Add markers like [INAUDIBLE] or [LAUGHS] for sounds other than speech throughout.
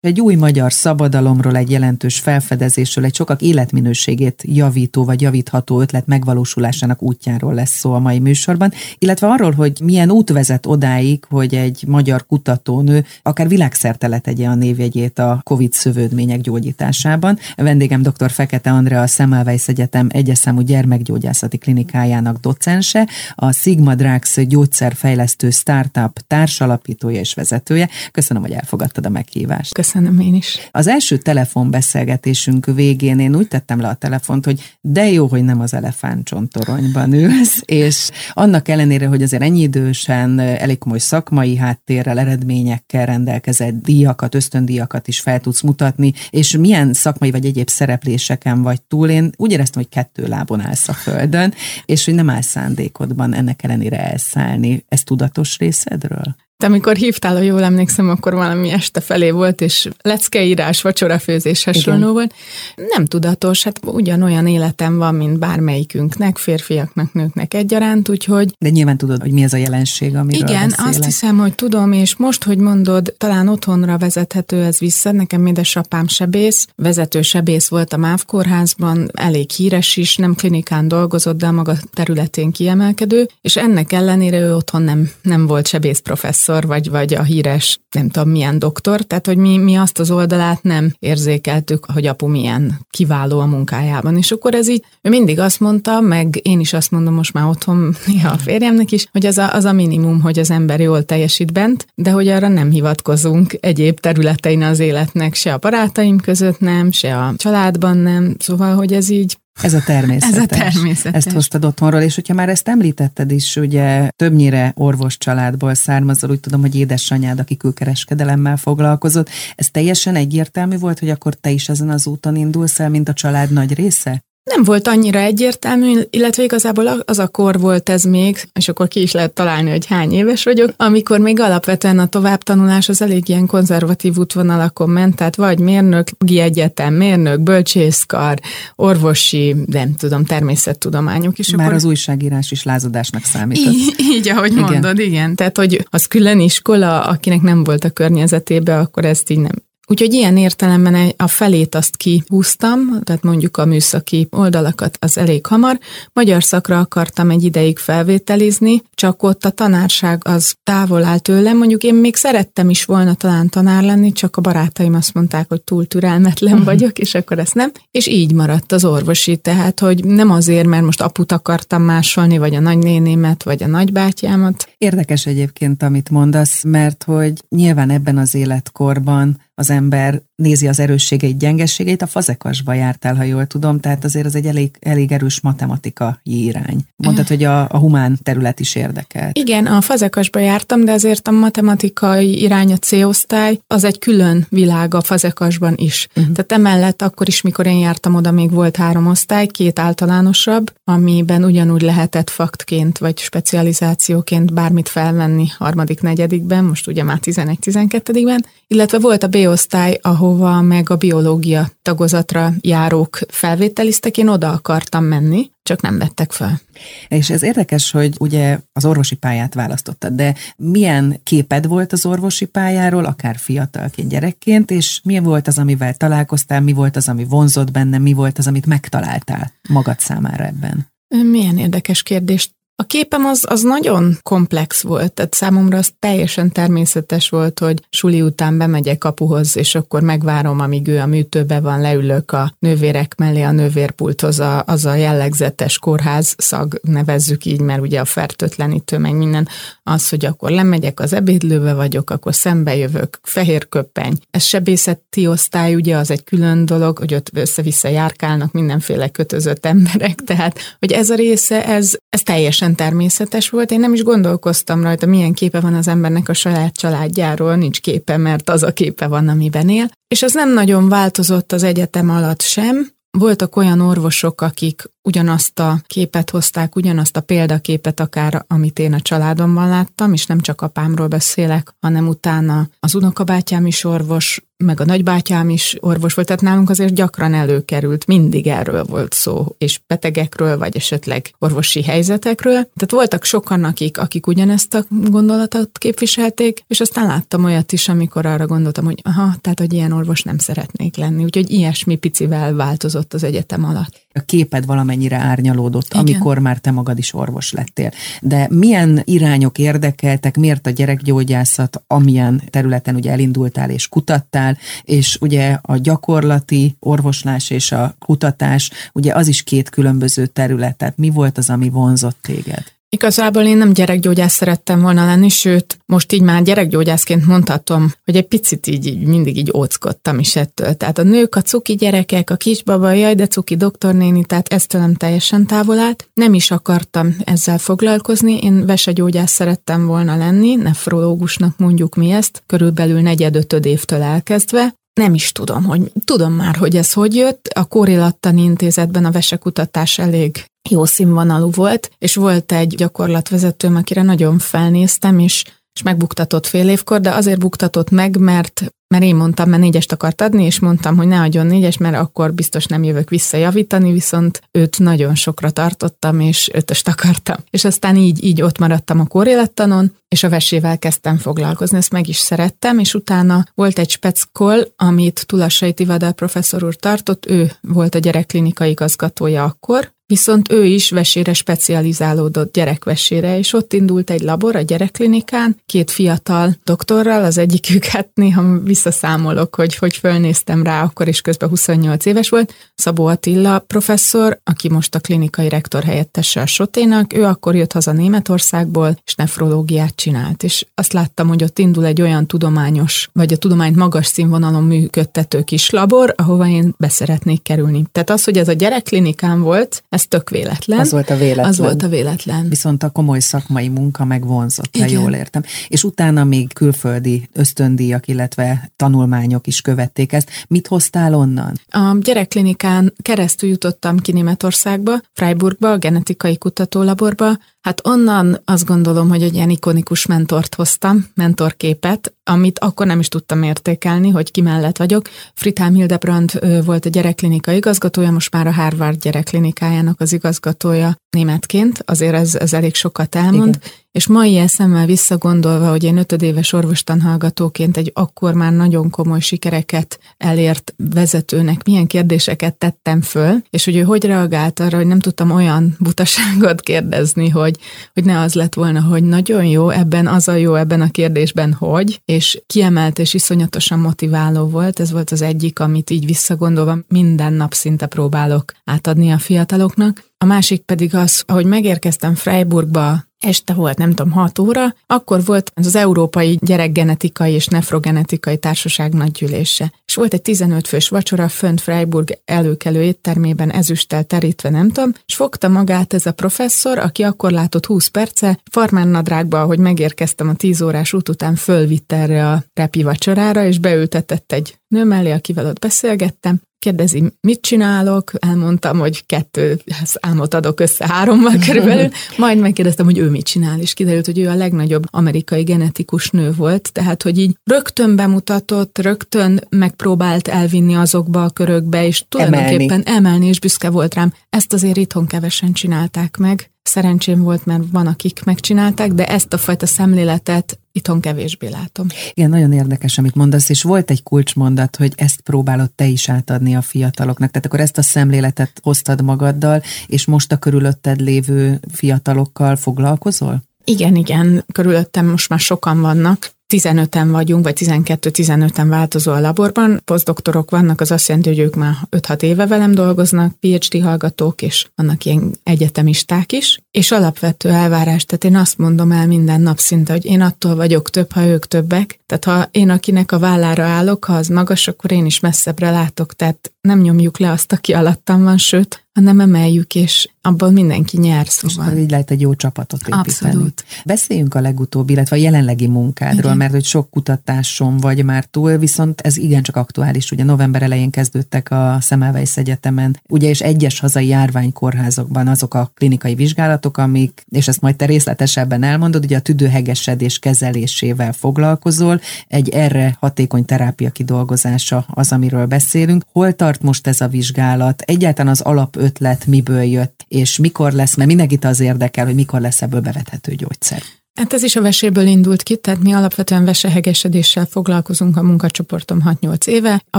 Egy új magyar szabadalomról, egy jelentős felfedezésről, egy sokak életminőségét javító vagy javítható ötlet megvalósulásának útjáról lesz szó a mai műsorban, illetve arról, hogy milyen út vezet odáig, hogy egy magyar kutatónő akár világszerte letegye a névjegyét a COVID szövődmények gyógyításában. Vendégem dr. Fekete Andrea, a Semmelweis Egyetem egyeszemú gyermekgyógyászati klinikájának docense, a Sigma Drugs gyógyszerfejlesztő startup társalapítója és vezetője. Köszönöm, hogy elfogadtad a meghívást. Köszönöm Köszönöm én is. Az első telefonbeszélgetésünk végén én úgy tettem le a telefont, hogy de jó, hogy nem az elefántcsontoronyban ülsz, és annak ellenére, hogy azért ennyi idősen elég komoly szakmai háttérrel, eredményekkel rendelkezett díjakat, ösztöndíjakat is fel tudsz mutatni, és milyen szakmai vagy egyéb szerepléseken vagy túl, én úgy éreztem, hogy kettő lábon állsz a földön, és hogy nem áll szándékodban ennek ellenére elszállni. Ez tudatos részedről? De amikor hívtál, ha jól emlékszem, akkor valami este felé volt, és leckeírás, vacsorafőzés hasonló volt. Nem tudatos, hát ugyanolyan életem van, mint bármelyikünknek, férfiaknak, nőknek egyaránt, úgyhogy... De nyilván tudod, hogy mi ez a jelenség, amiről Igen, beszélek. azt hiszem, hogy tudom, és most, hogy mondod, talán otthonra vezethető ez vissza. Nekem édesapám sebész, vezető sebész volt a MÁV kórházban, elég híres is, nem klinikán dolgozott, de a maga területén kiemelkedő, és ennek ellenére ő otthon nem, nem volt sebész professzor professzor, vagy, vagy a híres nem tudom milyen doktor, tehát hogy mi, mi azt az oldalát nem érzékeltük, hogy apu milyen kiváló a munkájában. És akkor ez így, ő mindig azt mondta, meg én is azt mondom most már otthon [LAUGHS] néha a férjemnek is, hogy az a, az a minimum, hogy az ember jól teljesít bent, de hogy arra nem hivatkozunk egyéb területein az életnek, se a barátaim között nem, se a családban nem, szóval, hogy ez így ez a természetes. Ez a természetes. Ezt hoztad otthonról, és hogyha már ezt említetted is, ugye többnyire orvos családból származol, úgy tudom, hogy édesanyád, aki külkereskedelemmel foglalkozott. Ez teljesen egyértelmű volt, hogy akkor te is ezen az úton indulsz el, mint a család nagy része? Nem volt annyira egyértelmű, illetve igazából az a kor volt ez még, és akkor ki is lehet találni, hogy hány éves vagyok, amikor még alapvetően a továbbtanulás az elég ilyen konzervatív útvonalakon ment, tehát vagy mérnök, egyetem, mérnök, bölcsészkar, orvosi, nem tudom, természettudományok. És Már akkor... az újságírás is lázadásnak számított. Így, így ahogy igen. mondod, igen. Tehát, hogy az külön iskola, akinek nem volt a környezetébe, akkor ezt így nem Úgyhogy ilyen értelemben a felét azt kihúztam, tehát mondjuk a műszaki oldalakat az elég hamar. Magyar szakra akartam egy ideig felvételizni, csak ott a tanárság az távol áll tőlem. Mondjuk én még szerettem is volna talán tanár lenni, csak a barátaim azt mondták, hogy túl türelmetlen uh-huh. vagyok, és akkor ezt nem. És így maradt az orvosi, tehát hogy nem azért, mert most aput akartam másolni, vagy a nagynénémet, vagy a nagybátyámat. Érdekes egyébként, amit mondasz, mert hogy nyilván ebben az életkorban az ember nézi az erősségeit, gyengességeit, a fazekasba jártál, ha jól tudom, tehát azért az egy elég, elég erős matematikai irány. Mondtad, hogy a, a humán terület is érdekel. Igen, a fazekasba jártam, de azért a matematikai irány, a C-osztály, az egy külön világ a fazekasban is. Uh-huh. Tehát emellett akkor is, mikor én jártam oda, még volt három osztály, két általánosabb, amiben ugyanúgy lehetett faktként vagy specializációként bármit felvenni harmadik, negyedikben, most ugye már 11-12-ben, illetve volt a B-osztály, ahova meg a biológia tagozatra járók felvételiztek, én oda akartam menni, csak nem vettek fel. És ez érdekes, hogy ugye az orvosi pályát választottad, de milyen képed volt az orvosi pályáról, akár fiatalként, gyerekként, és mi volt az, amivel találkoztál, mi volt az, ami vonzott benne, mi volt az, amit megtaláltál magad számára ebben? Milyen érdekes kérdést a képem az, az nagyon komplex volt, tehát számomra az teljesen természetes volt, hogy suli után bemegyek kapuhoz, és akkor megvárom, amíg ő a műtőbe van, leülök a nővérek mellé a nővérpulthoz, a, az a jellegzetes kórház szag, nevezzük így, mert ugye a fertőtlenítő, meg minden, az, hogy akkor lemegyek, az ebédlőbe vagyok, akkor szembe jövök, fehér köpeny. Ez sebészeti osztály, ugye az egy külön dolog, hogy ott össze-vissza járkálnak mindenféle kötözött emberek, tehát, hogy ez a része, ez, ez teljesen természetes volt. Én nem is gondolkoztam rajta, milyen képe van az embernek a saját családjáról, nincs képe, mert az a képe van, amiben él. És az nem nagyon változott az egyetem alatt sem. Voltak olyan orvosok, akik ugyanazt a képet hozták, ugyanazt a példaképet akár, amit én a családomban láttam, és nem csak apámról beszélek, hanem utána az unokabátyám is orvos, meg a nagybátyám is orvos volt, tehát nálunk azért gyakran előkerült, mindig erről volt szó, és betegekről, vagy esetleg orvosi helyzetekről. Tehát voltak sokan, akik, akik ugyanezt a gondolatot képviselték, és aztán láttam olyat is, amikor arra gondoltam, hogy aha, tehát, hogy ilyen orvos nem szeretnék lenni. Úgyhogy ilyesmi picivel változott az egyetem alatt. A képed valamennyire árnyalódott, Igen. amikor már te magad is orvos lettél. De milyen irányok érdekeltek, miért a gyerekgyógyászat, amilyen területen ugye elindultál és kutattál, és ugye a gyakorlati orvoslás és a kutatás, ugye az is két különböző terület, tehát mi volt az, ami vonzott téged? Igazából én nem gyerekgyógyász szerettem volna lenni, sőt, most így már gyerekgyógyászként mondhatom, hogy egy picit így, így mindig így óckodtam is ettől. Tehát a nők, a cuki gyerekek, a kisbaba, jaj, de cuki doktornéni, tehát ez tőlem teljesen távol állt. Nem is akartam ezzel foglalkozni, én vesegyógyász szerettem volna lenni, nefrológusnak mondjuk mi ezt, körülbelül negyed-ötöd évtől elkezdve, nem is tudom, hogy tudom már, hogy ez hogy jött. A Kórilattani intézetben a vesekutatás elég jó színvonalú volt, és volt egy gyakorlatvezetőm, akire nagyon felnéztem, és és megbuktatott fél évkor, de azért buktatott meg, mert mert én mondtam, mert négyest akart adni, és mondtam, hogy ne adjon négyes, mert akkor biztos nem jövök visszajavítani, viszont őt nagyon sokra tartottam, és ötöst akartam. És aztán így, így ott maradtam a kórélettanon, és a vesével kezdtem foglalkozni, ezt meg is szerettem, és utána volt egy speckol, amit Tulassai Tivadar professzor úr tartott, ő volt a gyerekklinika igazgatója akkor, Viszont ő is vesére specializálódott gyerekvesére, és ott indult egy labor a gyerekklinikán, két fiatal doktorral, az egyikük hát néha visszaszámolok, hogy hogy fölnéztem rá, akkor is közben 28 éves volt, Szabó Attila professzor, aki most a klinikai rektor helyettese a Soténak, ő akkor jött haza Németországból, és nefrológiát csinált, és azt láttam, hogy ott indul egy olyan tudományos, vagy a tudományt magas színvonalon működtető kis labor, ahova én beszeretnék kerülni. Tehát az, hogy ez a gyerekklinikán volt, ez tök véletlen. Az volt a véletlen. Az volt a véletlen. Viszont a komoly szakmai munka megvonzott, ha jól értem. És utána még külföldi ösztöndíjak, illetve tanulmányok is követték ezt. Mit hoztál onnan? A gyerekklinikán keresztül jutottam ki Németországba, Freiburgba, a genetikai kutatólaborba, Hát onnan azt gondolom, hogy egy ilyen ikonikus mentort hoztam, mentorképet, amit akkor nem is tudtam értékelni, hogy ki mellett vagyok. Fritám Hildebrand volt a gyerekklinika igazgatója, most már a Harvard gyerekklinikájának az igazgatója németként, azért ez, ez elég sokat elmond, Igen és mai eszemmel visszagondolva, hogy én ötödéves orvostanhallgatóként egy akkor már nagyon komoly sikereket elért vezetőnek milyen kérdéseket tettem föl, és hogy ő hogy reagált arra, hogy nem tudtam olyan butaságot kérdezni, hogy, hogy ne az lett volna, hogy nagyon jó, ebben az a jó, ebben a kérdésben hogy, és kiemelt és iszonyatosan motiváló volt, ez volt az egyik, amit így visszagondolva minden nap szinte próbálok átadni a fiataloknak. A másik pedig az, ahogy megérkeztem Freiburgba este volt, nem tudom, 6 óra, akkor volt az Európai Gyerekgenetikai és Nefrogenetikai Társaság nagygyűlése. És volt egy 15 fős vacsora fönt Freiburg előkelő éttermében ezüsttel terítve, nem tudom, és fogta magát ez a professzor, aki akkor látott 20 perce, farmán nadrágba, ahogy megérkeztem a 10 órás út után, fölvitt erre a repi vacsorára, és beültetett egy nő mellé, akivel ott beszélgettem, kérdezi, mit csinálok, elmondtam, hogy kettő álmot adok össze hárommal [LAUGHS] körülbelül, majd megkérdeztem, hogy ő mit csinál, és kiderült, hogy ő a legnagyobb amerikai genetikus nő volt, tehát, hogy így rögtön bemutatott, rögtön megpróbált elvinni azokba a körökbe, és tulajdonképpen emelni, emelni és büszke volt rám. Ezt azért itthon kevesen csinálták meg. Szerencsém volt, mert van, akik megcsinálták, de ezt a fajta szemléletet itthon kevésbé látom. Igen, nagyon érdekes, amit mondasz, és volt egy kulcsmondat, hogy ezt próbálod te is átadni a fiataloknak. Tehát akkor ezt a szemléletet hoztad magaddal, és most a körülötted lévő fiatalokkal foglalkozol? Igen, igen, körülöttem most már sokan vannak, 15-en vagyunk, vagy 12-15-en változó a laborban. Posztdoktorok vannak, az azt jelenti, hogy ők már 5-6 éve velem dolgoznak, PhD hallgatók, és vannak ilyen egyetemisták is. És alapvető elvárás, tehát én azt mondom el minden nap szinte, hogy én attól vagyok több, ha ők többek. Tehát ha én akinek a vállára állok, ha az magas, akkor én is messzebbre látok. Tehát nem nyomjuk le azt, aki alattam van, sőt, hanem emeljük, és abban mindenki nyer, szóval. És így lehet egy jó csapatot építeni. Abszolút. Beszéljünk a legutóbbi, illetve a jelenlegi munkádról, Igen. mert hogy sok kutatásom vagy már túl, viszont ez igencsak aktuális. Ugye november elején kezdődtek a Semmelweis Egyetemen, ugye és egyes hazai járványkórházakban azok a klinikai vizsgálatok, amik, és ezt majd te részletesebben elmondod, ugye a tüdőhegesedés kezelésével foglalkozol, egy erre hatékony terápia kidolgozása az, amiről beszélünk. Hol tart most ez a vizsgálat? Egyáltalán az alapötlet miből jött, és mikor lesz, mert mindenkit az érdekel, hogy mikor lesz ebből bevethető gyógyszer. Hát ez is a veséből indult ki, tehát mi alapvetően vesehegesedéssel foglalkozunk a munkacsoportom 6-8 éve. A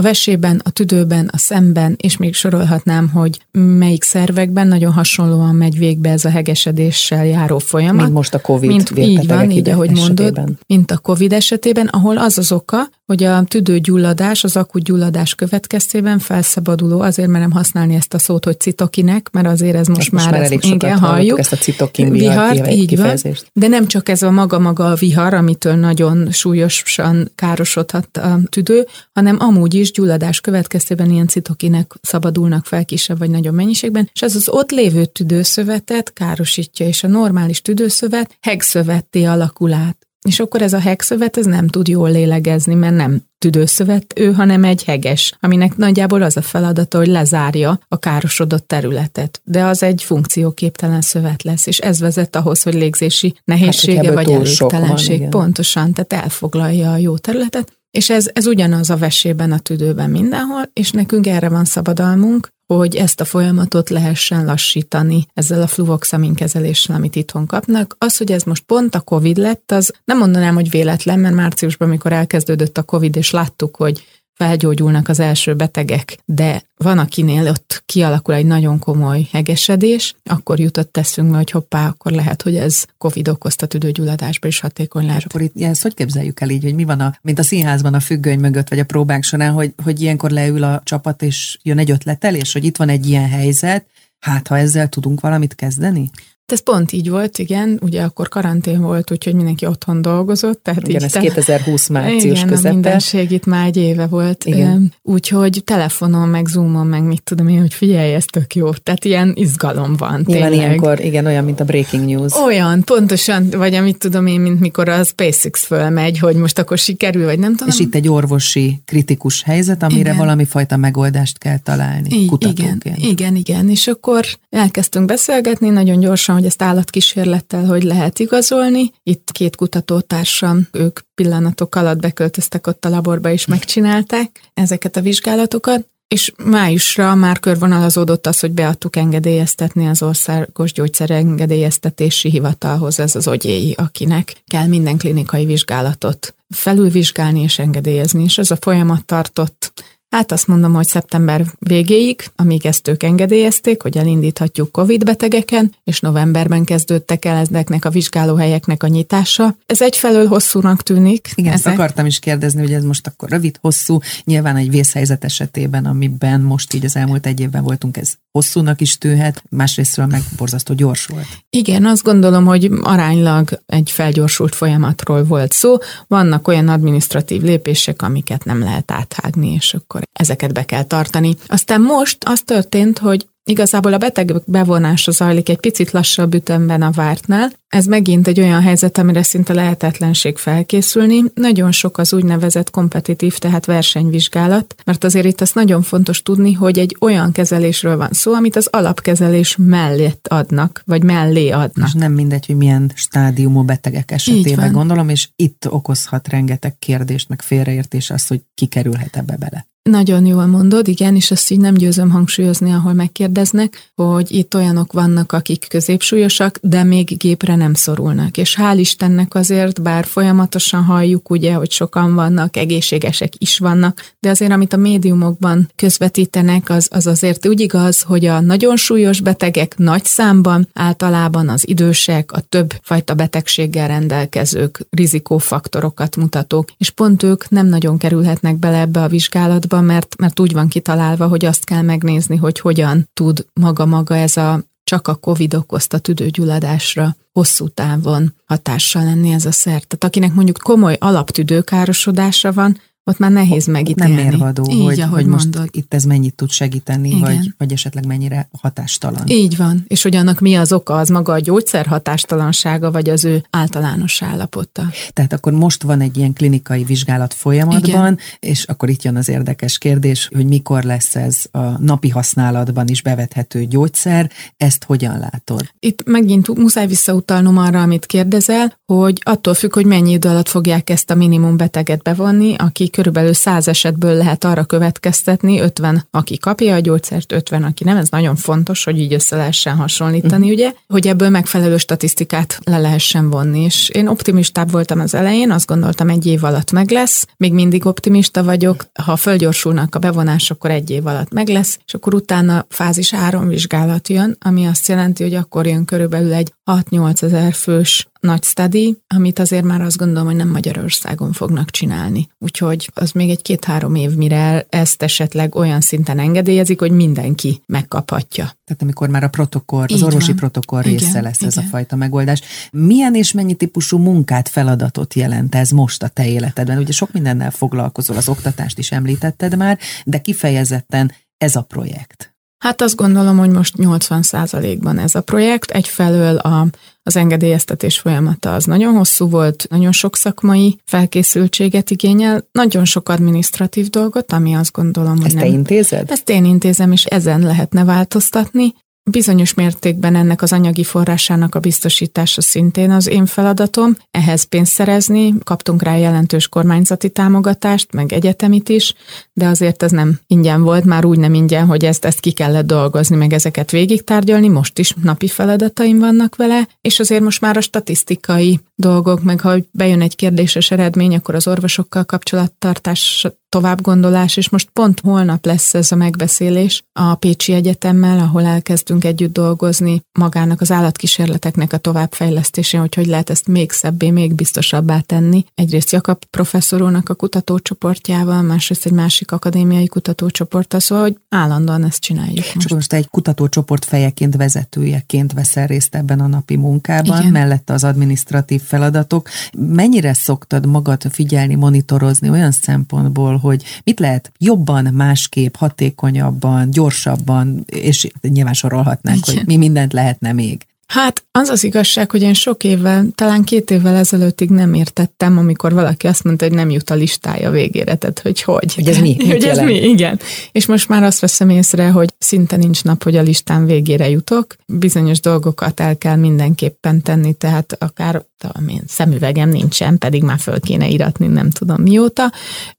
vesében, a tüdőben, a szemben, és még sorolhatnám, hogy melyik szervekben nagyon hasonlóan megy végbe ez a hegesedéssel járó folyamat. Mint most a COVID mint, Így van, így ahogy esetében. mondod, mint a COVID esetében, ahol az az oka, hogy a tüdőgyulladás, az akut gyulladás következtében felszabaduló, azért merem használni ezt a szót, hogy citokinek, mert azért ez most, most már, már elég ezt, igen, halljuk. ezt a citokin vihart, így van, de nem csak ez a maga-maga a vihar, amitől nagyon súlyosan károsodhat a tüdő, hanem amúgy is gyulladás következtében ilyen citokinek szabadulnak fel kisebb vagy nagyobb mennyiségben, és ez az ott lévő tüdőszövetet károsítja, és a normális tüdőszövet hegszövetté alakul át. És akkor ez a hegszövet ez nem tud jól lélegezni, mert nem tüdőszövet ő, hanem egy heges, aminek nagyjából az a feladata, hogy lezárja a károsodott területet. De az egy funkcióképtelen szövet lesz, és ez vezet ahhoz, hogy légzési nehézsége hát, vagy elégtelenség. Van, Pontosan, tehát elfoglalja a jó területet. És ez, ez ugyanaz a vesében, a tüdőben mindenhol, és nekünk erre van szabadalmunk, hogy ezt a folyamatot lehessen lassítani ezzel a fluvoxamin kezeléssel, amit itthon kapnak. Az, hogy ez most pont a COVID lett, az nem mondanám, hogy véletlen, mert márciusban, amikor elkezdődött a COVID, és láttuk, hogy felgyógyulnak az első betegek, de van, akinél ott kialakul egy nagyon komoly hegesedés, akkor jutott eszünkbe, hogy hoppá, akkor lehet, hogy ez COVID okozta tüdőgyulladásba is hatékony lehet. És akkor itt ezt hogy képzeljük el így, hogy mi van, a, mint a színházban a függöny mögött, vagy a próbák során, hogy, hogy ilyenkor leül a csapat, és jön egy ötletelés, hogy itt van egy ilyen helyzet, hát ha ezzel tudunk valamit kezdeni? Hát ez pont így volt, igen, ugye akkor karantén volt, úgyhogy mindenki otthon dolgozott. Tehát igen, így ez te... 2020 március igen, közepe. mindenség itt már egy éve volt. Igen. Úgyhogy telefonon, meg zoomon, meg mit tudom én, hogy figyelj, ez tök jó. Tehát ilyen izgalom van. Nyilván tényleg. ilyenkor, igen, olyan, mint a breaking news. Olyan, pontosan, vagy amit tudom én, mint mikor a SpaceX fölmegy, hogy most akkor sikerül, vagy nem tudom. És itt egy orvosi kritikus helyzet, amire igen. valami fajta megoldást kell találni. Így, igen, igen, igen. És akkor elkezdtünk beszélgetni, nagyon gyorsan, hogy ezt állatkísérlettel hogy lehet igazolni. Itt két kutatótársam, ők pillanatok alatt beköltöztek ott a laborba és megcsinálták ezeket a vizsgálatokat, és májusra már körvonalazódott az, hogy beadtuk engedélyeztetni az országos gyógyszerengedélyeztetési hivatalhoz, ez az ogyéi, akinek kell minden klinikai vizsgálatot felülvizsgálni és engedélyezni, és ez a folyamat tartott Hát azt mondom, hogy szeptember végéig, amíg ezt ők engedélyezték, hogy elindíthatjuk COVID betegeken, és novemberben kezdődtek el ezeknek a vizsgálóhelyeknek a nyitása. Ez egyfelől hosszúnak tűnik. Igen, ezek. ezt akartam is kérdezni, hogy ez most akkor rövid, hosszú, nyilván egy vészhelyzet esetében, amiben most így az elmúlt egy évben voltunk, ez hosszúnak is tűhet, másrésztről meg borzasztó gyors volt. Igen, azt gondolom, hogy aránylag egy felgyorsult folyamatról volt szó. Vannak olyan administratív lépések, amiket nem lehet áthágni, és akkor akkor ezeket be kell tartani. Aztán most az történt, hogy Igazából a betegek bevonása zajlik egy picit lassabb ütemben a vártnál. Ez megint egy olyan helyzet, amire szinte lehetetlenség felkészülni. Nagyon sok az úgynevezett kompetitív, tehát versenyvizsgálat, mert azért itt azt nagyon fontos tudni, hogy egy olyan kezelésről van szó, amit az alapkezelés mellett adnak, vagy mellé adnak. És nem mindegy, hogy milyen stádiumú betegek esetében gondolom, és itt okozhat rengeteg kérdést, meg félreértés az, hogy kikerülhet ebbe bele. Nagyon jól mondod, igen, és azt így nem győzöm hangsúlyozni, ahol megkérdeznek, hogy itt olyanok vannak, akik középsúlyosak, de még gépre nem szorulnak. És hál' Istennek azért, bár folyamatosan halljuk ugye, hogy sokan vannak, egészségesek is vannak, de azért amit a médiumokban közvetítenek, az, az azért úgy igaz, hogy a nagyon súlyos betegek nagy számban, általában az idősek, a több fajta betegséggel rendelkezők, rizikófaktorokat mutatók, és pont ők nem nagyon kerülhetnek bele ebbe a vizsgálatba, kapcsolatban, mert, mert úgy van kitalálva, hogy azt kell megnézni, hogy hogyan tud maga-maga ez a csak a COVID okozta tüdőgyulladásra hosszú távon hatással lenni ez a szer. Tehát akinek mondjuk komoly alaptüdőkárosodása van, ott már nehéz megítélni. Nem mérvadó, Így, hogy, hogy most mondod. itt ez mennyit tud segíteni, vagy, vagy esetleg mennyire hatástalan. Így van, és hogy annak mi az oka, az maga a gyógyszer hatástalansága, vagy az ő általános állapota. Tehát akkor most van egy ilyen klinikai vizsgálat folyamatban, Igen. és akkor itt jön az érdekes kérdés, hogy mikor lesz ez a napi használatban is bevethető gyógyszer, ezt hogyan látod? Itt megint muszáj visszautalnom arra, amit kérdezel, hogy attól függ, hogy mennyi idő alatt fogják ezt a minimum beteget bevonni, aki körülbelül 100 esetből lehet arra következtetni, 50, aki kapja a gyógyszert, 50, aki nem. Ez nagyon fontos, hogy így össze lehessen hasonlítani, uh-huh. ugye, hogy ebből megfelelő statisztikát le lehessen vonni. És én optimistább voltam az elején, azt gondoltam egy év alatt meg lesz, még mindig optimista vagyok, ha fölgyorsulnak a bevonás, akkor egy év alatt meg lesz, és akkor utána fázis áron vizsgálat jön, ami azt jelenti, hogy akkor jön körülbelül egy 6-8 ezer fős nagy study, amit azért már azt gondolom, hogy nem Magyarországon fognak csinálni. Úgyhogy az még egy két-három év, mire ezt esetleg olyan szinten engedélyezik, hogy mindenki megkaphatja. Tehát amikor már a protokoll, az orvosi van. protokoll része igen, lesz igen. ez a fajta megoldás. Milyen és mennyi típusú munkát, feladatot jelent ez most a te életedben? Ugye sok mindennel foglalkozol, az oktatást is említetted már, de kifejezetten ez a projekt. Hát azt gondolom, hogy most 80%-ban ez a projekt. Egyfelől a, az engedélyeztetés folyamata az nagyon hosszú volt, nagyon sok szakmai felkészültséget igényel, nagyon sok administratív dolgot, ami azt gondolom, hogy Ezt nem... te intézed? Ezt én intézem, és ezen lehetne változtatni. Bizonyos mértékben ennek az anyagi forrásának a biztosítása szintén az én feladatom. Ehhez pénzt szerezni, kaptunk rá jelentős kormányzati támogatást, meg egyetemit is, de azért ez nem ingyen volt, már úgy nem ingyen, hogy ezt, ezt ki kellett dolgozni, meg ezeket végig tárgyalni, most is napi feladataim vannak vele, és azért most már a statisztikai dolgok, meg ha bejön egy kérdéses eredmény, akkor az orvosokkal kapcsolattartás tovább gondolás, és most pont holnap lesz ez a megbeszélés a Pécsi Egyetemmel, ahol elkezdünk együtt dolgozni magának az állatkísérleteknek a továbbfejlesztésén, hogy hogy lehet ezt még szebbé, még biztosabbá tenni. Egyrészt Jakab professzorúnak a kutatócsoportjával, másrészt egy másik akadémiai kutatócsoporttal, szóval, hogy állandóan ezt csináljuk. Most. És most egy kutatócsoport fejeként, vezetőjeként veszel részt ebben a napi munkában, Igen. mellette az administratív feladatok. Mennyire szoktad magad figyelni, monitorozni olyan szempontból, hogy mit lehet jobban, másképp, hatékonyabban, gyorsabban, és nyilván sorolhatnánk, Igen. hogy mi mindent lehetne még. Hát az az igazság, hogy én sok évvel, talán két évvel ezelőttig nem értettem, amikor valaki azt mondta, hogy nem jut a listája végére, tehát hogy hogy. Hogy ez mi? [LAUGHS] hogy ez mi, igen. És most már azt veszem észre, hogy szinte nincs nap, hogy a listán végére jutok. Bizonyos dolgokat el kell mindenképpen tenni, tehát akár tudom én, szemüvegem nincsen, pedig már föl kéne iratni, nem tudom mióta.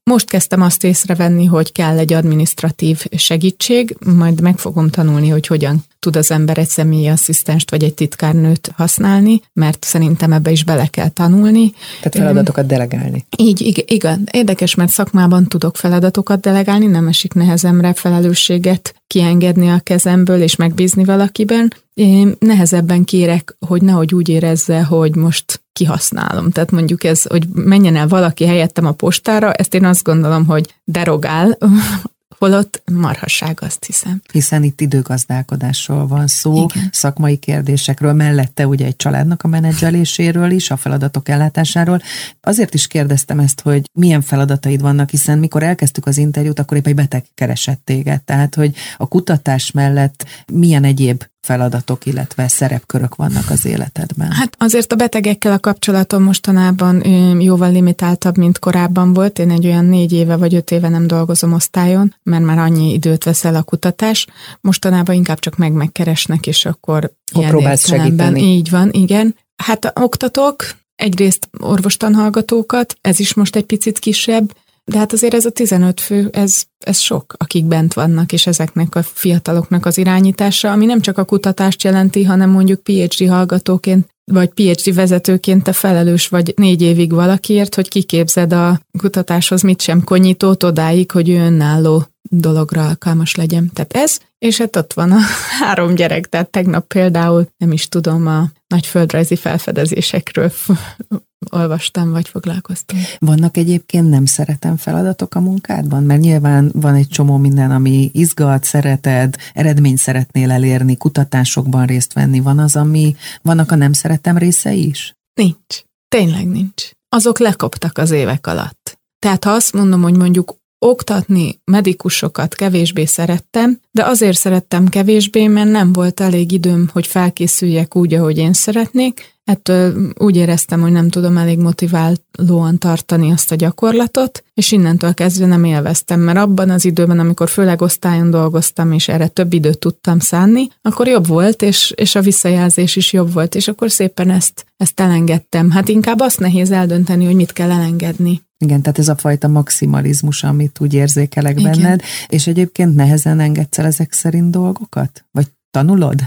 Most kezdtem azt észrevenni, hogy kell egy administratív segítség, majd meg fogom tanulni, hogy hogyan tud az ember egy személyi asszisztenst vagy egy titkárnőt használni, mert szerintem ebbe is bele kell tanulni. Tehát feladatokat delegálni. Így, igen. Érdekes, mert szakmában tudok feladatokat delegálni, nem esik nehezemre felelősséget kiengedni a kezemből és megbízni valakiben. Én nehezebben kérek, hogy nehogy úgy érezze, hogy most kihasználom. Tehát mondjuk ez, hogy menjen el valaki helyettem a postára, ezt én azt gondolom, hogy derogál holott marhasság, azt hiszem. Hiszen itt időgazdálkodásról van szó, Igen. szakmai kérdésekről, mellette ugye egy családnak a menedzseléséről is, a feladatok ellátásáról. Azért is kérdeztem ezt, hogy milyen feladataid vannak, hiszen mikor elkezdtük az interjút, akkor épp egy beteg keresett téged. Tehát, hogy a kutatás mellett milyen egyéb feladatok, illetve szerepkörök vannak az életedben? Hát azért a betegekkel a kapcsolatom mostanában jóval limitáltabb, mint korábban volt. Én egy olyan négy éve vagy öt éve nem dolgozom osztályon, mert már annyi időt veszel a kutatás. Mostanában inkább csak meg megkeresnek, és akkor Hol próbálsz segíteni. Így van, igen. Hát oktatok, egyrészt orvostanhallgatókat, ez is most egy picit kisebb, de hát azért ez a 15 fő, ez, ez sok, akik bent vannak, és ezeknek a fiataloknak az irányítása, ami nem csak a kutatást jelenti, hanem mondjuk PhD hallgatóként vagy PhD vezetőként te felelős vagy négy évig valakiért, hogy kiképzed a kutatáshoz mit sem konyítót odáig, hogy ő önálló dologra alkalmas legyen. Tehát ez, és hát ott van a [LAUGHS] három gyerek, tehát tegnap például nem is tudom, a nagy földrajzi felfedezésekről olvastam, vagy foglalkoztam. Vannak egyébként nem szeretem feladatok a munkádban? Mert nyilván van egy csomó minden, ami izgat, szereted, eredményt szeretnél elérni, kutatásokban részt venni. Van az, ami, vannak a nem szeretem része is? Nincs. Tényleg nincs. Azok lekoptak az évek alatt. Tehát ha azt mondom, hogy mondjuk oktatni medikusokat kevésbé szerettem, de azért szerettem kevésbé, mert nem volt elég időm, hogy felkészüljek úgy, ahogy én szeretnék. Ettől úgy éreztem, hogy nem tudom elég motiválóan tartani azt a gyakorlatot, és innentől kezdve nem élveztem, mert abban az időben, amikor főleg osztályon dolgoztam, és erre több időt tudtam szánni, akkor jobb volt, és, és a visszajelzés is jobb volt, és akkor szépen ezt, ezt elengedtem. Hát inkább azt nehéz eldönteni, hogy mit kell elengedni. Igen, tehát ez a fajta maximalizmus, amit úgy érzékelek Igen. benned, és egyébként nehezen engedsz el ezek szerint dolgokat? Vagy tanulod?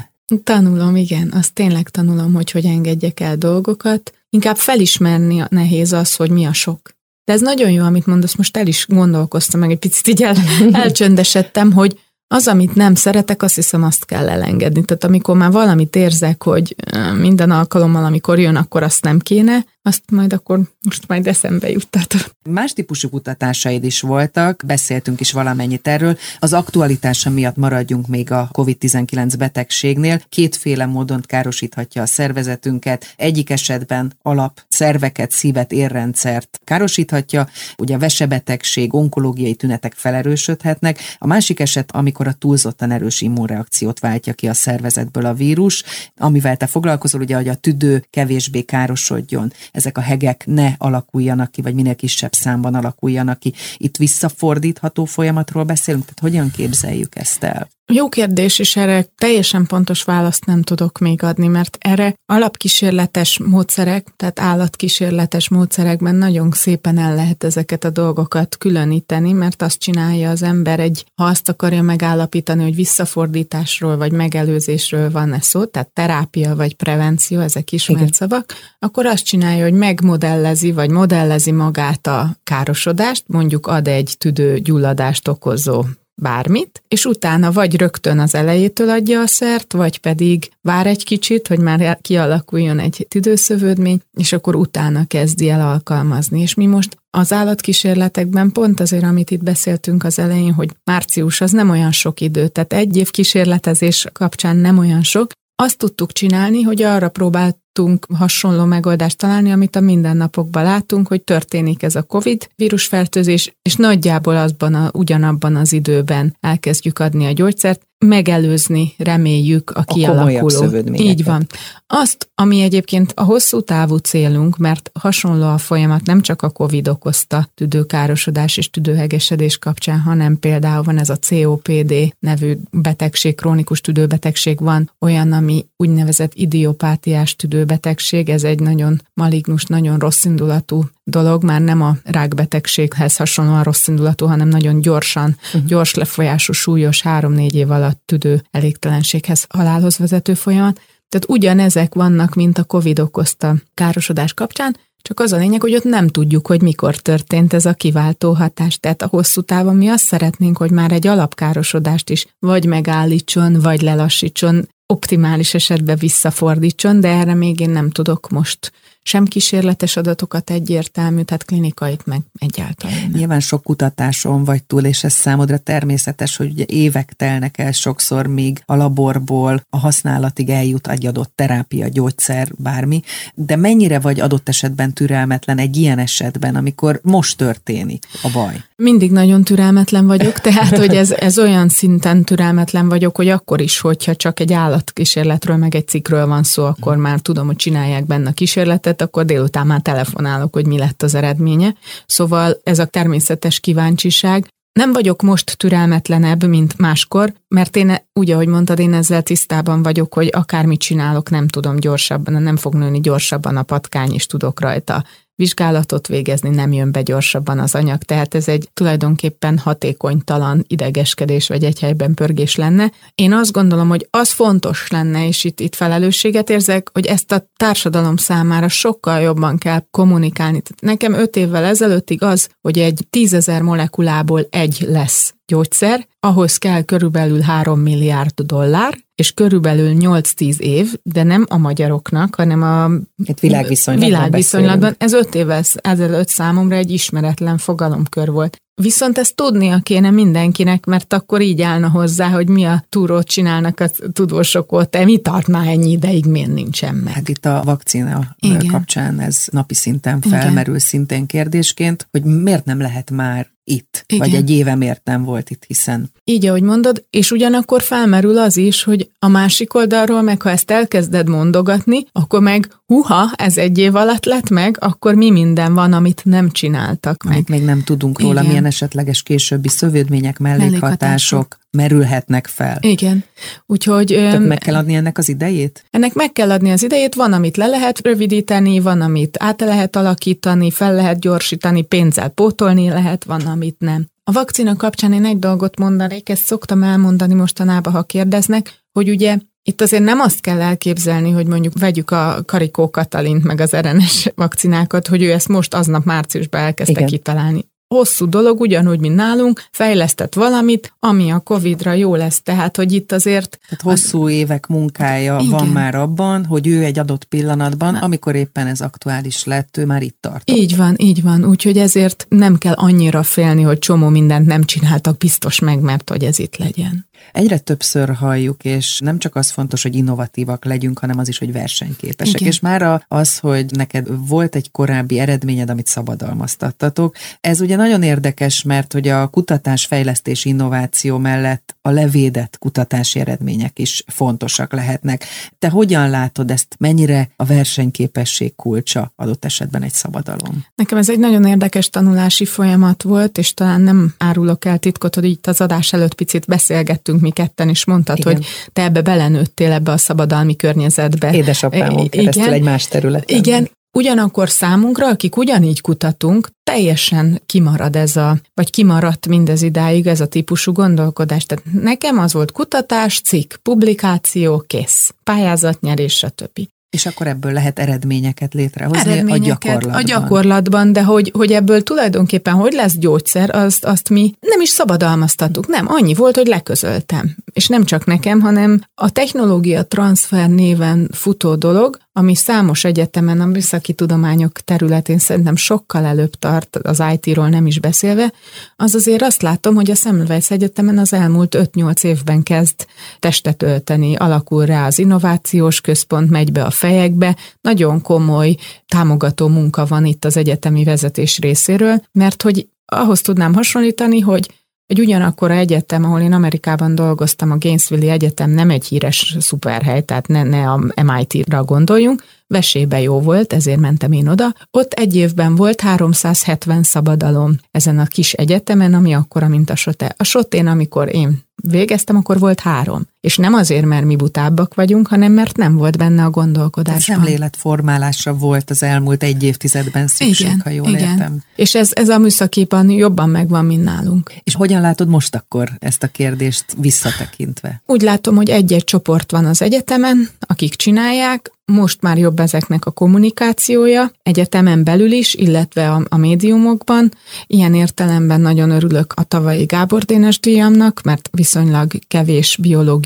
Tanulom, igen, azt tényleg tanulom, hogy hogy engedjek el dolgokat. Inkább felismerni nehéz az, hogy mi a sok. De ez nagyon jó, amit mondasz, most el is gondolkoztam, meg egy picit így el, [LAUGHS] elcsöndesedtem, hogy az, amit nem szeretek, azt hiszem azt kell elengedni. Tehát amikor már valamit érzek, hogy minden alkalommal, amikor jön, akkor azt nem kéne, azt majd akkor most majd eszembe juttat. Más típusú kutatásaid is voltak, beszéltünk is valamennyit erről. Az aktualitása miatt maradjunk még a COVID-19 betegségnél. Kétféle módon károsíthatja a szervezetünket. Egyik esetben alap szerveket, szívet, érrendszert károsíthatja. Ugye a vesebetegség, onkológiai tünetek felerősödhetnek. A másik eset, amikor a túlzottan erős immunreakciót váltja ki a szervezetből a vírus, amivel te foglalkozol, ugye, hogy a tüdő kevésbé károsodjon ezek a hegek ne alakuljanak ki, vagy minél kisebb számban alakuljanak ki. Itt visszafordítható folyamatról beszélünk, tehát hogyan képzeljük ezt el? Jó kérdés, és erre teljesen pontos választ nem tudok még adni, mert erre alapkísérletes módszerek, tehát állatkísérletes módszerekben nagyon szépen el lehet ezeket a dolgokat különíteni, mert azt csinálja az ember egy, ha azt akarja megállapítani, hogy visszafordításról vagy megelőzésről van-e szó, tehát terápia vagy prevenció, ezek ismert Igen. szavak, akkor azt csinálja, hogy megmodellezi vagy modellezi magát a károsodást, mondjuk ad egy tüdőgyulladást okozó bármit, és utána vagy rögtön az elejétől adja a szert, vagy pedig vár egy kicsit, hogy már kialakuljon egy tüdőszövődmény, és akkor utána kezdi el alkalmazni. És mi most az állatkísérletekben pont azért, amit itt beszéltünk az elején, hogy március az nem olyan sok idő, tehát egy év kísérletezés kapcsán nem olyan sok, azt tudtuk csinálni, hogy arra próbált tudtunk hasonló megoldást találni, amit a mindennapokban látunk, hogy történik ez a COVID vírusfertőzés, és nagyjából azban a, ugyanabban az időben elkezdjük adni a gyógyszert, megelőzni, reméljük a, a kialakuló. Így van. Azt, ami egyébként a hosszú távú célunk, mert hasonló a folyamat nem csak a COVID okozta tüdőkárosodás és tüdőhegesedés kapcsán, hanem például van ez a COPD nevű betegség, krónikus tüdőbetegség van, olyan, ami úgynevezett idiopátiás tüdőbetegség, ez egy nagyon malignus, nagyon rosszindulatú dolog, már nem a rákbetegséghez hasonlóan rosszindulatú, hanem nagyon gyorsan, uh-huh. gyors lefolyású, súlyos, három-négy év alatt tüdő elégtelenséghez, halálhoz vezető folyamat. Tehát ugyanezek vannak, mint a COVID okozta károsodás kapcsán, csak az a lényeg, hogy ott nem tudjuk, hogy mikor történt ez a kiváltó hatás. Tehát a hosszú távon mi azt szeretnénk, hogy már egy alapkárosodást is vagy megállítson, vagy lelassítson, optimális esetben visszafordítson, de erre még én nem tudok most sem kísérletes adatokat egyértelmű, tehát klinikait meg egyáltalán. Nem. Nyilván sok kutatáson vagy túl, és ez számodra természetes, hogy ugye évek telnek el sokszor, míg a laborból a használatig eljut egy adott terápia, gyógyszer, bármi, de mennyire vagy adott esetben türelmetlen egy ilyen esetben, amikor most történik a baj? Mindig nagyon türelmetlen vagyok, tehát hogy ez, ez olyan szinten türelmetlen vagyok, hogy akkor is, hogyha csak egy állatkísérletről, meg egy cikről van szó, akkor már tudom, hogy csinálják benne a kísérletet, akkor délután már telefonálok, hogy mi lett az eredménye. Szóval ez a természetes kíváncsiság. Nem vagyok most türelmetlenebb, mint máskor, mert én úgy, ahogy mondtad, én ezzel tisztában vagyok, hogy akármit csinálok, nem tudom gyorsabban, nem fog nőni gyorsabban a patkány, és tudok rajta vizsgálatot végezni, nem jön be gyorsabban az anyag, tehát ez egy tulajdonképpen hatékonytalan idegeskedés vagy egy helyben pörgés lenne. Én azt gondolom, hogy az fontos lenne, és itt, itt felelősséget érzek, hogy ezt a társadalom számára sokkal jobban kell kommunikálni. Tehát nekem öt évvel ezelőttig az, hogy egy tízezer molekulából egy lesz gyógyszer, ahhoz kell körülbelül 3 milliárd dollár, és körülbelül 8-10 év, de nem a magyaroknak, hanem a hát világviszonylatban, világviszonylatban. Ez öt évvel ezelőtt számomra egy ismeretlen fogalomkör volt. Viszont ezt tudnia kéne mindenkinek, mert akkor így állna hozzá, hogy mi a túrót csinálnak a tudósok ott, mi tart már ennyi ideig, miért nincsen meg. Hát itt a vakcina Igen. kapcsán ez napi szinten felmerül Igen. szintén kérdésként, hogy miért nem lehet már itt, Igen. vagy egy éve miért nem volt itt, hiszen... Így, ahogy mondod, és ugyanakkor felmerül az is, hogy a másik oldalról meg, ha ezt elkezded mondogatni, akkor meg, huha, ez egy év alatt lett meg, akkor mi minden van, amit nem csináltak meg. Amit még nem tudunk róla, Igen. milyen esetleges későbbi szövődmények, mellékhatások, mellékhatások merülhetnek fel. Igen. Úgyhogy... Tehát meg kell adni ennek az idejét? Ennek meg kell adni az idejét, van, amit le lehet rövidíteni, van, amit át lehet alakítani, fel lehet gyorsítani, pénzzel pótolni lehet, van, amit nem. A vakcina kapcsán én egy dolgot mondanék, ezt szoktam elmondani mostanában, ha kérdeznek, hogy ugye itt azért nem azt kell elképzelni, hogy mondjuk vegyük a Karikó Katalint, meg az RNS vakcinákat, hogy ő ezt most aznap márciusban elkezdte Igen. kitalálni hosszú dolog, ugyanúgy, mint nálunk, fejlesztett valamit, ami a Covid-ra jó lesz. Tehát, hogy itt azért... Tehát hosszú az... évek munkája Igen. van már abban, hogy ő egy adott pillanatban, amikor éppen ez aktuális lett, ő már itt tart. Így van, így van. Úgyhogy ezért nem kell annyira félni, hogy csomó mindent nem csináltak biztos meg, mert hogy ez itt legyen. Egyre többször halljuk, és nem csak az fontos, hogy innovatívak legyünk, hanem az is, hogy versenyképesek. Igen. És már az, hogy neked volt egy korábbi eredményed, amit szabadalmaztattatok, ez ugye nagyon érdekes, mert hogy a kutatás, fejlesztés, innováció mellett a levédett kutatási eredmények is fontosak lehetnek. Te hogyan látod ezt, mennyire a versenyképesség kulcsa adott esetben egy szabadalom? Nekem ez egy nagyon érdekes tanulási folyamat volt, és talán nem árulok el titkot, hogy itt az adás előtt picit beszélgettünk mi ketten, és mondtad, Igen. hogy te ebbe belenőttél ebbe a szabadalmi környezetbe. Édesapámon keresztül egy más területen. Igen, Ugyanakkor számunkra, akik ugyanígy kutatunk, teljesen kimarad ez a, vagy kimaradt mindez idáig ez a típusú gondolkodás. Tehát nekem az volt kutatás, cikk, publikáció, kész, pályázatnyerés, stb. És akkor ebből lehet eredményeket létrehozni eredményeket a gyakorlatban. A gyakorlatban, de hogy, hogy ebből tulajdonképpen hogy lesz gyógyszer, azt, azt mi nem is szabadalmaztattuk. Nem, annyi volt, hogy leközöltem. És nem csak nekem, hanem a technológia transfer néven futó dolog, ami számos egyetemen a műszaki tudományok területén szerintem sokkal előbb tart, az IT-ról nem is beszélve, az azért azt látom, hogy a Semmelweis Egyetemen az elmúlt 5-8 évben kezd testet ölteni, alakul rá az innovációs központ, megy be a fejekbe, nagyon komoly támogató munka van itt az egyetemi vezetés részéről, mert hogy ahhoz tudnám hasonlítani, hogy egy ugyanakkor egyetem, ahol én Amerikában dolgoztam, a Gainesville Egyetem nem egy híres szuperhely, tehát ne, ne a MIT-ra gondoljunk, vesébe jó volt, ezért mentem én oda. Ott egy évben volt 370 szabadalom ezen a kis egyetemen, ami akkora, mint a SOTE. A SOTén, amikor én végeztem, akkor volt három. És nem azért, mert mi butábbak vagyunk, hanem mert nem volt benne a gondolkodás. A szemléletformálásra volt az elmúlt egy évtizedben szükség, igen, ha jól igen. értem. És ez, ez a műszakiban jobban megvan, mint nálunk. És hogyan látod most akkor ezt a kérdést visszatekintve? Úgy látom, hogy egy-egy csoport van az egyetemen, akik csinálják, most már jobb ezeknek a kommunikációja, egyetemen belül is, illetve a, a médiumokban. Ilyen értelemben nagyon örülök a tavalyi Gábor Dénes díjamnak, mert viszonylag kevés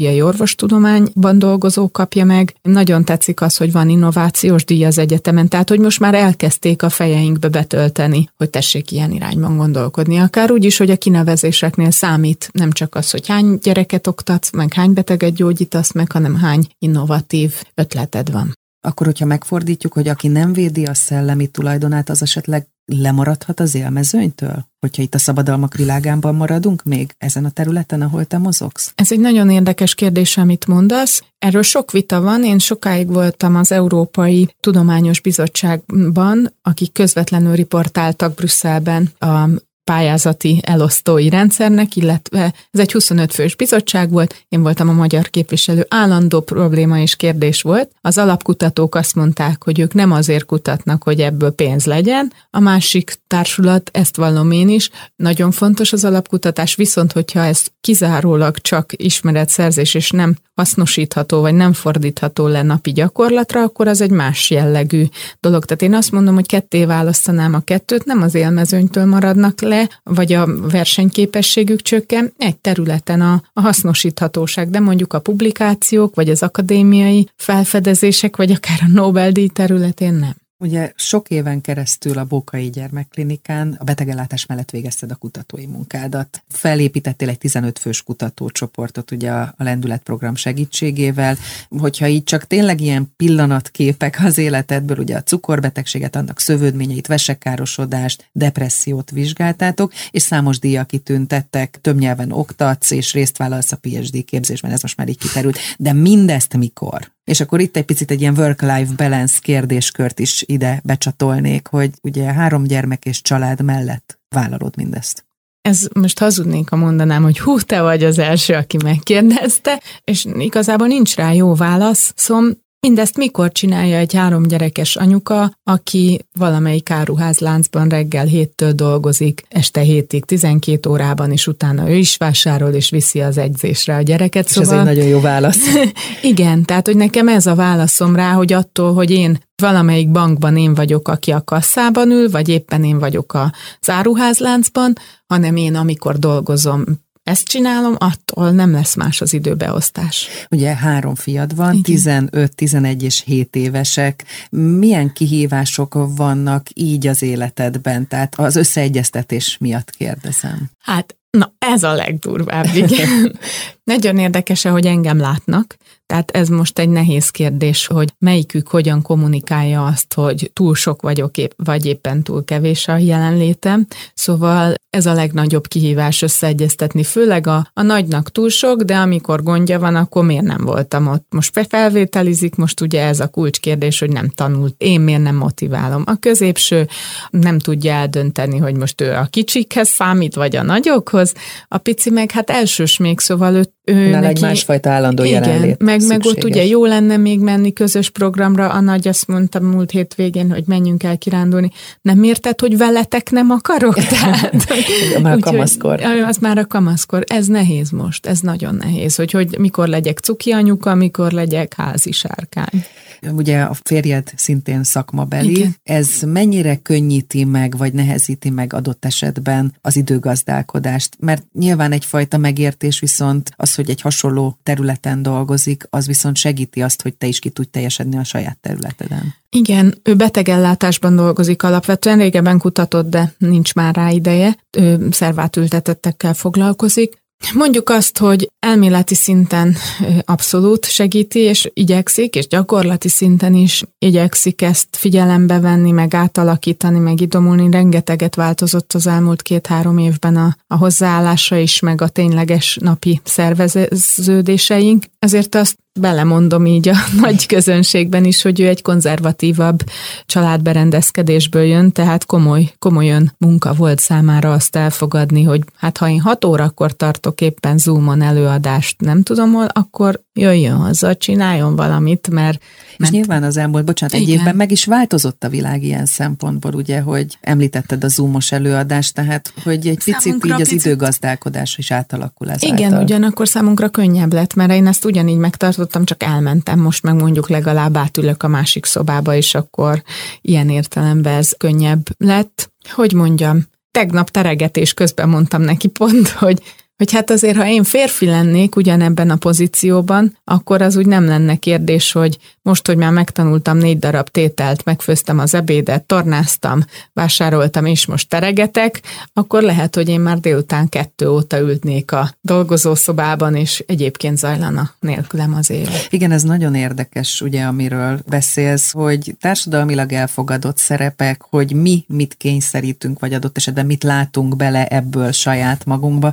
biológiai orvostudományban dolgozó kapja meg. Nagyon tetszik az, hogy van innovációs díj az egyetemen, tehát hogy most már elkezdték a fejeinkbe betölteni, hogy tessék ilyen irányban gondolkodni. Akár úgy is, hogy a kinevezéseknél számít nem csak az, hogy hány gyereket oktatsz, meg hány beteget gyógyítasz meg, hanem hány innovatív ötleted van. Akkor, hogyha megfordítjuk, hogy aki nem védi a szellemi tulajdonát, az esetleg lemaradhat az élmezőnytől? Hogyha itt a szabadalmak világában maradunk még ezen a területen, ahol te mozogsz? Ez egy nagyon érdekes kérdés, amit mondasz. Erről sok vita van. Én sokáig voltam az Európai Tudományos Bizottságban, akik közvetlenül riportáltak Brüsszelben a pályázati elosztói rendszernek, illetve ez egy 25 fős bizottság volt, én voltam a magyar képviselő, állandó probléma és kérdés volt. Az alapkutatók azt mondták, hogy ők nem azért kutatnak, hogy ebből pénz legyen, a másik társulat, ezt vallom én is, nagyon fontos az alapkutatás, viszont hogyha ez kizárólag csak ismeretszerzés és nem hasznosítható, vagy nem fordítható le napi gyakorlatra, akkor az egy más jellegű dolog. Tehát én azt mondom, hogy ketté választanám a kettőt, nem az élmezőnytől maradnak le, erre, vagy a versenyképességük csökken, egy területen a, a hasznosíthatóság, de mondjuk a publikációk, vagy az akadémiai felfedezések, vagy akár a Nobel-díj területén nem. Ugye sok éven keresztül a Bókai Gyermekklinikán a betegellátás mellett végezted a kutatói munkádat. Felépítettél egy 15 fős kutatócsoportot ugye a, lendületprogram segítségével. Hogyha így csak tényleg ilyen pillanatképek az életedből, ugye a cukorbetegséget, annak szövődményeit, vesekárosodást, depressziót vizsgáltátok, és számos díjak kitüntettek, több nyelven oktatsz, és részt vállalsz a PhD képzésben, ez most már így kiterült. De mindezt mikor? És akkor itt egy picit egy ilyen work-life balance kérdéskört is ide becsatolnék, hogy ugye három gyermek és család mellett vállalod mindezt. Ez most hazudnék, a mondanám, hogy hú, te vagy az első, aki megkérdezte, és igazából nincs rá jó válasz, szóval Mindezt mikor csinálja egy három gyerekes anyuka, aki valamelyik áruházláncban reggel héttől dolgozik, este hétig, 12 órában, és utána ő is vásárol, és viszi az egyzésre a gyereket. És szóval... ez egy nagyon jó válasz. [LAUGHS] Igen, tehát hogy nekem ez a válaszom rá, hogy attól, hogy én valamelyik bankban én vagyok, aki a kasszában ül, vagy éppen én vagyok a záruházláncban, hanem én, amikor dolgozom, ezt csinálom, attól nem lesz más az időbeosztás. Ugye három fiad van, Igen. 15, 11 és 7 évesek. Milyen kihívások vannak így az életedben? Tehát az összeegyeztetés miatt kérdezem. Hát Na, ez a legdurvább, igen. [LAUGHS] Nagyon érdekes, hogy engem látnak, tehát ez most egy nehéz kérdés, hogy melyikük hogyan kommunikálja azt, hogy túl sok vagyok, épp, vagy éppen túl kevés a jelenlétem. Szóval ez a legnagyobb kihívás összeegyeztetni, főleg a, a nagynak túl sok, de amikor gondja van, akkor miért nem voltam ott? Most felvételizik, most ugye ez a kulcskérdés, hogy nem tanult, én miért nem motiválom. A középső nem tudja eldönteni, hogy most ő a kicsikhez számít, vagy a nagyokhoz, a pici meg hát elsős még, szóval ő, ő neki, egy másfajta állandó igen, jelenlét meg, meg ott ugye jó lenne még menni közös programra, a nagy azt mondta múlt hétvégén, hogy menjünk el kirándulni. Nem érted, hogy veletek nem akarok? [LAUGHS] Tehát, már a kamaszkor. Az már a kamaszkor. Ez nehéz most, ez nagyon nehéz, hogy, hogy mikor legyek cuki anyuka, mikor legyek házi sárkány. Ugye a férjed szintén szakmabeli. Igen. Ez mennyire könnyíti meg, vagy nehezíti meg adott esetben az időgazdálkodást? Mert nyilván egyfajta megértés viszont az, hogy egy hasonló területen dolgozik, az viszont segíti azt, hogy te is ki tudj teljesedni a saját területeden. Igen, ő betegellátásban dolgozik alapvetően, régebben kutatott, de nincs már rá ideje. Ő szervátültetettekkel foglalkozik. Mondjuk azt, hogy elméleti szinten abszolút segíti, és igyekszik, és gyakorlati szinten is igyekszik ezt figyelembe venni, meg átalakítani, meg idomulni. Rengeteget változott az elmúlt két-három évben a, a hozzáállása is, meg a tényleges napi szerveződéseink. Ezért azt belemondom így a [LAUGHS] nagy közönségben is, hogy ő egy konzervatívabb családberendezkedésből jön, tehát komoly, komolyan munka volt számára azt elfogadni, hogy hát ha én hat órakor tartok éppen Zoomon előadást, nem tudom hol, akkor jöjjön haza, csináljon valamit, mert... És nyilván az elmúlt, bocsánat, egy igen. évben meg is változott a világ ilyen szempontból, ugye, hogy említetted a Zoomos előadást, tehát, hogy egy picit így az picit... időgazdálkodás is átalakul ez Igen, ugyanakkor számunkra könnyebb lett, mert én ezt ugyanígy megtartottam, csak elmentem, most meg mondjuk legalább átülök a másik szobába, és akkor ilyen értelemben ez könnyebb lett. Hogy mondjam, tegnap teregetés közben mondtam neki pont, hogy hogy hát azért, ha én férfi lennék ugyanebben a pozícióban, akkor az úgy nem lenne kérdés, hogy most, hogy már megtanultam négy darab tételt, megfőztem az ebédet, tornáztam, vásároltam, és most teregetek, akkor lehet, hogy én már délután kettő óta ültnék a dolgozószobában, és egyébként zajlana nélkülem az élet. Igen, ez nagyon érdekes, ugye, amiről beszélsz, hogy társadalmilag elfogadott szerepek, hogy mi mit kényszerítünk, vagy adott esetben mit látunk bele ebből saját magunkba.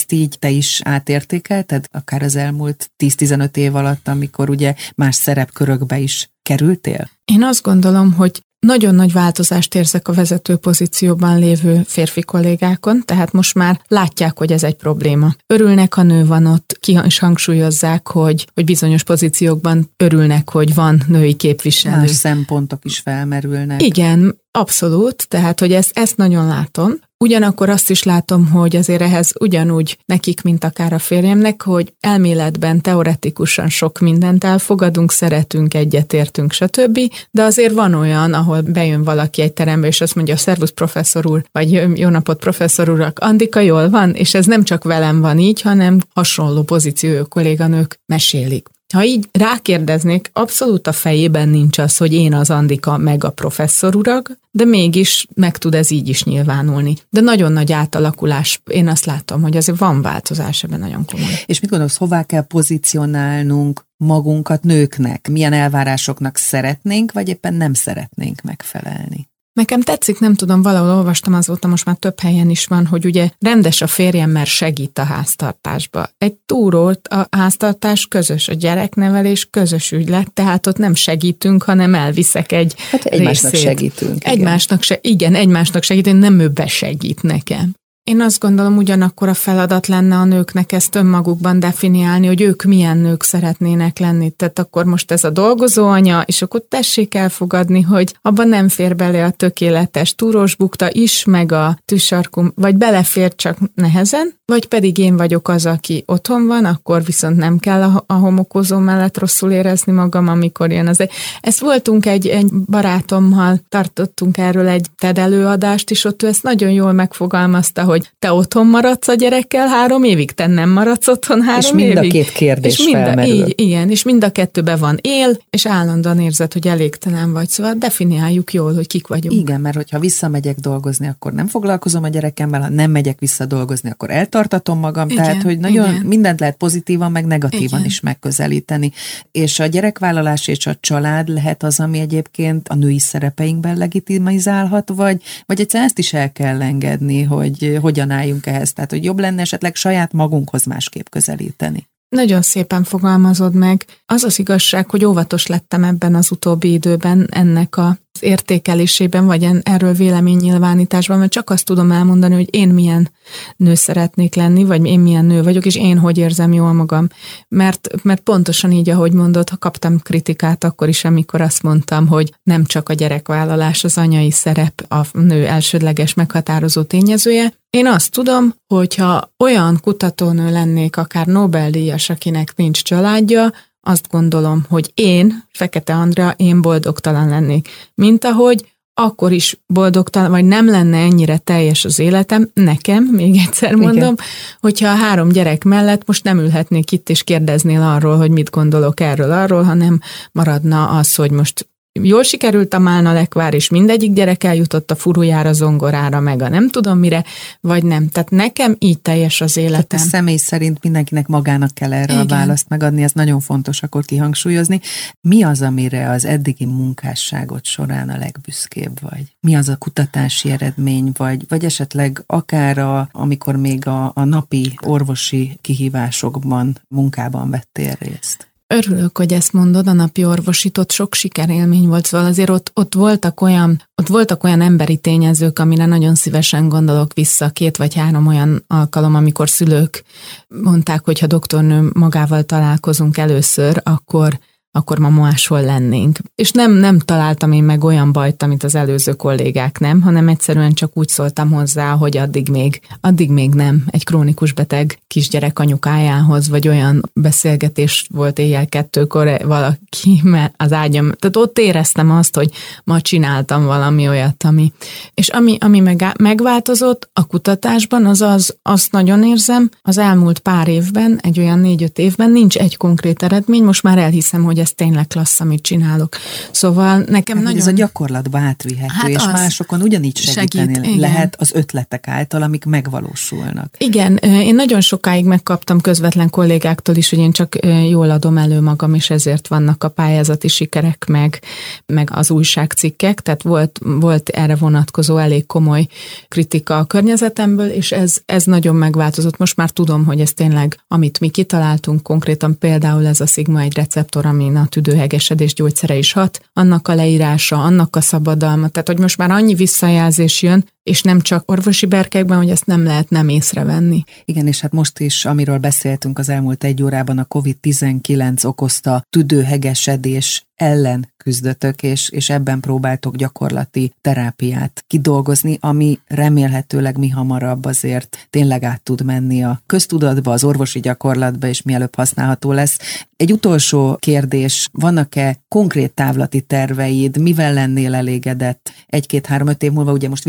Ezt így te is átértékelted, akár az elmúlt 10-15 év alatt, amikor ugye más szerepkörök körökbe is kerültél? Én azt gondolom, hogy nagyon nagy változást érzek a vezető pozícióban lévő férfi kollégákon, tehát most már látják, hogy ez egy probléma. Örülnek, ha nő van ott, ki is hangsúlyozzák, hogy, hogy bizonyos pozíciókban örülnek, hogy van női képviselő. Más szempontok is felmerülnek. Igen, abszolút, tehát hogy ezt, ezt nagyon látom. Ugyanakkor azt is látom, hogy azért ehhez ugyanúgy nekik, mint akár a férjemnek, hogy elméletben, teoretikusan sok mindent elfogadunk, szeretünk, egyetértünk, stb. De azért van olyan, ahol bejön valaki egy terembe, és azt mondja, szervusz professzor úr, vagy jó napot professzor urak, Andika jól van, és ez nem csak velem van így, hanem hasonló pozíciójú kolléganők mesélik. Ha így rákérdeznék, abszolút a fejében nincs az, hogy én az Andika meg a professzor urag, de mégis meg tud ez így is nyilvánulni. De nagyon nagy átalakulás, én azt látom, hogy azért van változás ebben nagyon komoly. És mit gondolsz, hová kell pozícionálnunk magunkat nőknek? Milyen elvárásoknak szeretnénk, vagy éppen nem szeretnénk megfelelni? Nekem tetszik, nem tudom, valahol olvastam, azóta most már több helyen is van, hogy ugye rendes a férjem, mert segít a háztartásba. Egy túrót a háztartás közös, a gyereknevelés közös ügylet, tehát ott nem segítünk, hanem elviszek egy Hát egymásnak részét. segítünk. Egymásnak se, igen, egymásnak segítünk, nem ő besegít nekem. Én azt gondolom, ugyanakkor a feladat lenne a nőknek ezt önmagukban definiálni, hogy ők milyen nők szeretnének lenni. Tehát akkor most ez a dolgozó anya, és akkor tessék elfogadni, hogy abban nem fér bele a tökéletes túrós bukta is, meg a tűsarkum, vagy belefér csak nehezen, vagy pedig én vagyok az, aki otthon van, akkor viszont nem kell a, a homokozó mellett rosszul érezni magam, amikor jön az. Ezt voltunk egy, egy barátommal, tartottunk erről egy TED előadást, és ott ő ezt nagyon jól megfogalmazta, hogy te otthon maradsz a gyerekkel három évig, te nem maradsz otthon három és évig. És mind a két kérdés és mind a, így, Igen, és mind a kettőben van él, és állandóan érzed, hogy elégtelen vagy. Szóval definiáljuk jól, hogy kik vagyunk. Igen, mert hogyha visszamegyek dolgozni, akkor nem foglalkozom a gyerekemmel, ha nem megyek vissza dolgozni, akkor eltartatom magam. Igen, tehát, hogy nagyon igen. mindent lehet pozitívan, meg negatívan igen. is megközelíteni. És a gyerekvállalás és a család lehet az, ami egyébként a női szerepeinkben legitimizálhat, vagy, vagy egyszer ezt is el kell engedni, hogy hogyan álljunk ehhez. Tehát, hogy jobb lenne esetleg saját magunkhoz másképp közelíteni. Nagyon szépen fogalmazod meg. Az az igazság, hogy óvatos lettem ebben az utóbbi időben ennek a értékelésében, vagy erről véleménynyilvánításban, mert csak azt tudom elmondani, hogy én milyen nő szeretnék lenni, vagy én milyen nő vagyok, és én hogy érzem jól magam. Mert, mert pontosan így, ahogy mondod, ha kaptam kritikát akkor is, amikor azt mondtam, hogy nem csak a gyerekvállalás az anyai szerep a nő elsődleges meghatározó tényezője, én azt tudom, hogyha olyan kutatónő lennék, akár Nobel-díjas, akinek nincs családja, azt gondolom, hogy én, Fekete Andrea, én boldogtalan lennék. Mint ahogy akkor is boldogtalan, vagy nem lenne ennyire teljes az életem, nekem, még egyszer mondom, Igen. hogyha a három gyerek mellett most nem ülhetnék itt és kérdeznél arról, hogy mit gondolok erről, arról, hanem maradna az, hogy most jól sikerült a Málna lekvár, és mindegyik gyerek eljutott a furujára, zongorára, meg a nem tudom mire, vagy nem. Tehát nekem így teljes az életem. Tehát személy szerint mindenkinek magának kell erre Igen. a választ megadni, ez nagyon fontos akkor kihangsúlyozni. Mi az, amire az eddigi munkásságot során a legbüszkébb vagy? Mi az a kutatási eredmény, vagy, vagy esetleg akár a, amikor még a, a napi orvosi kihívásokban, munkában vettél részt? Örülök, hogy ezt mondod, a napi orvosított sok sikerélmény volt, szóval azért ott, ott voltak olyan ott voltak olyan emberi tényezők, amire nagyon szívesen gondolok vissza, két vagy három olyan alkalom, amikor szülők mondták, hogy ha doktornő magával találkozunk először, akkor akkor ma máshol lennénk. És nem, nem találtam én meg olyan bajt, amit az előző kollégák nem, hanem egyszerűen csak úgy szóltam hozzá, hogy addig még, addig még nem egy krónikus beteg kisgyerek anyukájához, vagy olyan beszélgetés volt éjjel kettőkor valaki az ágyam. Tehát ott éreztem azt, hogy ma csináltam valami olyat, ami... És ami, ami meg, megváltozott a kutatásban, az az, azt nagyon érzem, az elmúlt pár évben, egy olyan négy-öt évben nincs egy konkrét eredmény, most már elhiszem, hogy ez tényleg klassz, amit csinálok. Szóval nekem hát, nagyon... Ez a gyakorlatba átvihető, hát és másokon ugyanígy segíteni segít, lehet az ötletek által, amik megvalósulnak. Igen, én nagyon sokáig megkaptam közvetlen kollégáktól is, hogy én csak jól adom elő magam, és ezért vannak a pályázati sikerek, meg, meg az újságcikkek, tehát volt, volt erre vonatkozó elég komoly kritika a környezetemből, és ez, ez nagyon megváltozott. Most már tudom, hogy ez tényleg, amit mi kitaláltunk, konkrétan például ez a Sigma egy receptor, ami amin a tüdőhegesedés gyógyszere is hat, annak a leírása, annak a szabadalma, tehát hogy most már annyi visszajelzés jön, és nem csak orvosi berkekben, hogy ezt nem lehet nem észrevenni. Igen, és hát most is, amiről beszéltünk az elmúlt egy órában, a COVID-19 okozta tüdőhegesedés ellen küzdötök, és, és ebben próbáltok gyakorlati terápiát kidolgozni, ami remélhetőleg mi hamarabb azért tényleg át tud menni a köztudatba, az orvosi gyakorlatba, és mielőbb használható lesz. Egy utolsó kérdés, vannak-e konkrét távlati terveid, mivel lennél elégedett egy-két-három-öt év múlva, ugye most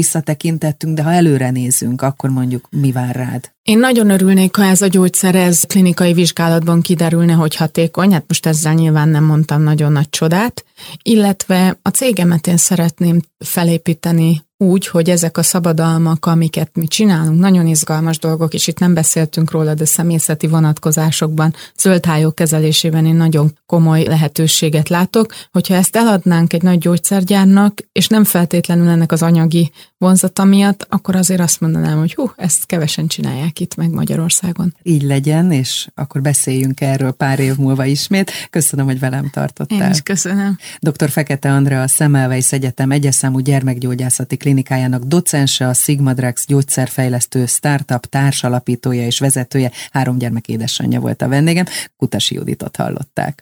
visszatekintettünk, de ha előre nézünk, akkor mondjuk mi vár rád? Én nagyon örülnék, ha ez a gyógyszer ez klinikai vizsgálatban kiderülne, hogy hatékony, hát most ezzel nyilván nem mondtam nagyon nagy csodát, illetve a cégemet én szeretném felépíteni úgy, hogy ezek a szabadalmak, amiket mi csinálunk, nagyon izgalmas dolgok, és itt nem beszéltünk róla, de személyzeti vonatkozásokban, zöldhályok kezelésében én nagyon komoly lehetőséget látok, hogyha ezt eladnánk egy nagy gyógyszergyárnak, és nem feltétlenül ennek az anyagi vonzata miatt, akkor azért azt mondanám, hogy hú, ezt kevesen csinálják itt meg Magyarországon. Így legyen, és akkor beszéljünk erről pár év múlva ismét. Köszönöm, hogy velem tartottál. Én is köszönöm. Dr. Fekete Andrea, a Szemelweis Egyetem egyes gyermekgyógyászati klinikájának docense, a Sigma Drax gyógyszerfejlesztő startup társalapítója és vezetője, három gyermek édesanyja volt a vendégem, Kutasi Juditot hallották.